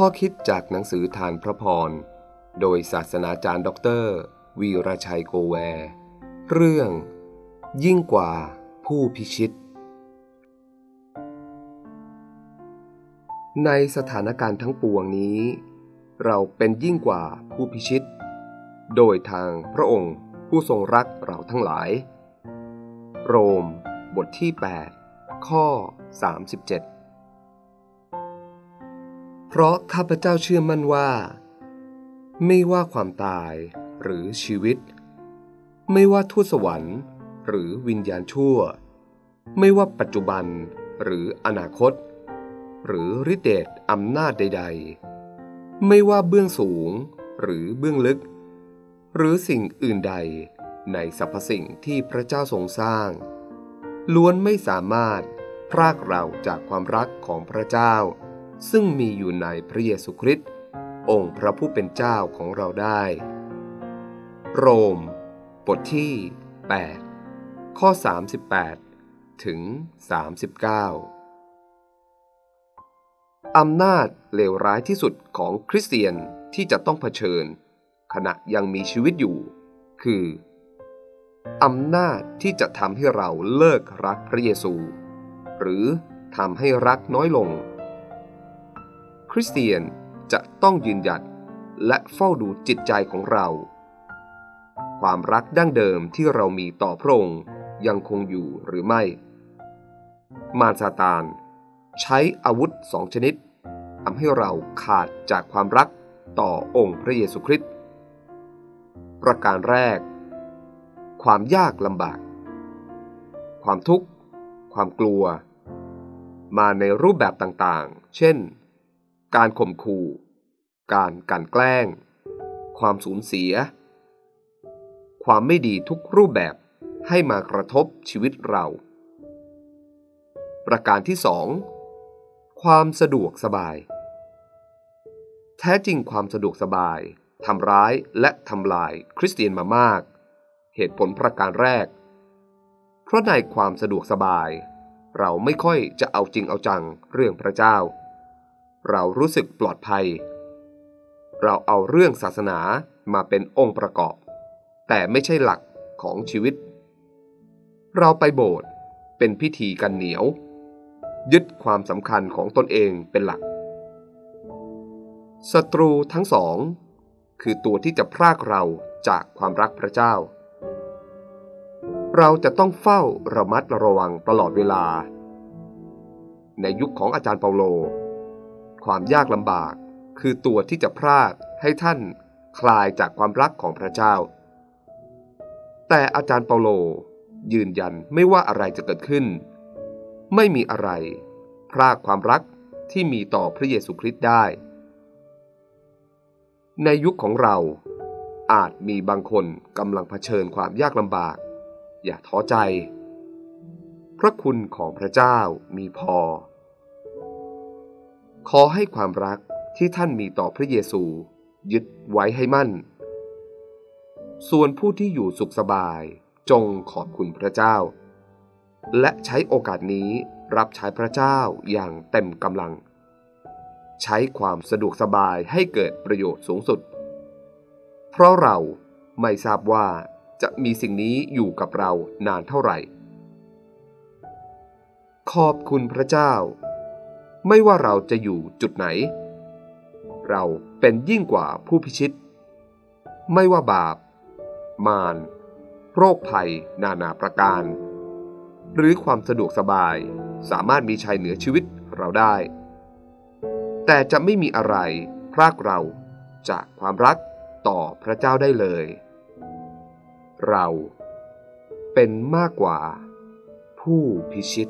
ข้อคิดจากหนังสือธารพระพร โดยศาสนาจารย์ด็อกเตอร์วีรชัยโกแวร์เรื่อง ยิ่งกว่าผู้พิชิต ในสถานการณ์ทั้งปวงนี้ เราเป็นยิ่งกว่าผู้พิชิต โดยทางพระองค์ผู้ทรงรักเราทั้งหลาย โรม บทที่ 8 ข้อ 37 เพราะข้าพเจ้าเชื่อมั่นว่า ไม่ว่าความตายหรือชีวิต ไม่ว่าทูตสวรรค์ หรือวิญญาณชั่ว ไม่ว่าปัจจุบันหรืออนาคต หรือฤทธิเดชอำนาจใด ๆ ไม่ว่าเบื้องสูงหรือเบื้องลึก หรือสิ่งอื่นใดในสรรพสิ่งที่พระเจ้าทรงสร้าง ล้วนไม่สามารถพรากเราจากความรักของพระเจ้า ซึ่งมีอยู่ในพระเยซูคริสต์องค์พระผู้เป็นเจ้าของเราได้ โรม บทที่ 8 ข้อ 38 ถึง 39 อำนาจเลวร้ายที่สุดของคริสเตียนที่จะต้องเผชิญ ขณะยังมีชีวิตอยู่ คืออำนาจที่จะทำให้เราเลิกรักพระเยซู หรือทำให้รักน้อยลง ริสเตียนจะต้องยืนหยัดและเฝ้าดูจิตใจของเรา ความรักดั้งเดิมที่เรามีต่อพระองค์ยังคงอยู่หรือไม่ มารซาตาน ใช้อาวุธสองชนิดทำให้เราขาดจากความรักต่อองค์พระเยซูคริสต์ประการแรก ความยากลำบาก ความทุกข์ ความกลัว มาในรูปแบบต่างๆ เช่น การข่มขู่ การกันแกล้ง ความสูญเสีย ความไม่ดีทุกรูปแบบให้มากระทบชีวิตเรา ประการที่สองความสะดวกสบาย แท้จริงความสะดวกสบายทำร้ายและทำลายคริสเตียนมามาก เหตุผลประการแรก เพราะในความสะดวกสบาย เราไม่ค่อยจะเอาจริงเอาจังเรื่องพระเจ้า เรารู้สึกปลอดภัย เราเอาเรื่องศาสนามาเป็นองค์ประกอบ แต่ไม่ใช่หลักของชีวิต เราไปโบสถ์เป็นพิธีกันเหนียว ยึดความสำคัญของตนเองเป็นหลักศัตรูทั้งสอง คือตัวที่จะพรากเราจากความรักพระเจ้า เราจะต้องเฝ้าระมัดระวังตลอดเวลา ในยุคของอาจารย์เปาโล ความยากลำบาก คือตัวที่จะพรากให้ท่านคลายจากความรักของพระเจ้า แต่อาจารย์เปาโล ยืนยันไม่ว่าอะไรจะเกิดขึ้น ไม่มีอะไร พรากความรักที่มีต่อพระเยซูคริสต์ได้ ในยุคของเราอาจมีบางคนกำลังเผชิญความยากลำบาก อย่าท้อใจ พระคุณของพระเจ้ามีพอ ขอให้ความรักที่ท่านมีต่อพระเยซู ยึดไว้ให้มั่น ส่วนผู้ที่อยู่สุขสบายจงขอบคุณพระเจ้า และใช้โอกาสนี้รับใช้พระเจ้าอย่างเต็มกำลัง ใช้ความสะดวกสบายให้เกิดประโยชน์สูงสุด เพราะเราไม่ทราบว่าจะมีสิ่งนี้อยู่กับเรานานเท่าไหร่ ขอบคุณพระเจ้า ไม่ว่าเราจะอยู่จุดไหน เราเป็นยิ่งกว่าผู้พิชิต ไม่ว่าบาป มารโรคภัย นานาประการ หรือความสะดวกสบายสามารถมีชัยเหนือชีวิตเราได้ แต่จะไม่มีอะไรพรากเราจากความรักต่อพระเจ้าได้เลย เราเป็นมากกว่าผู้พิชิต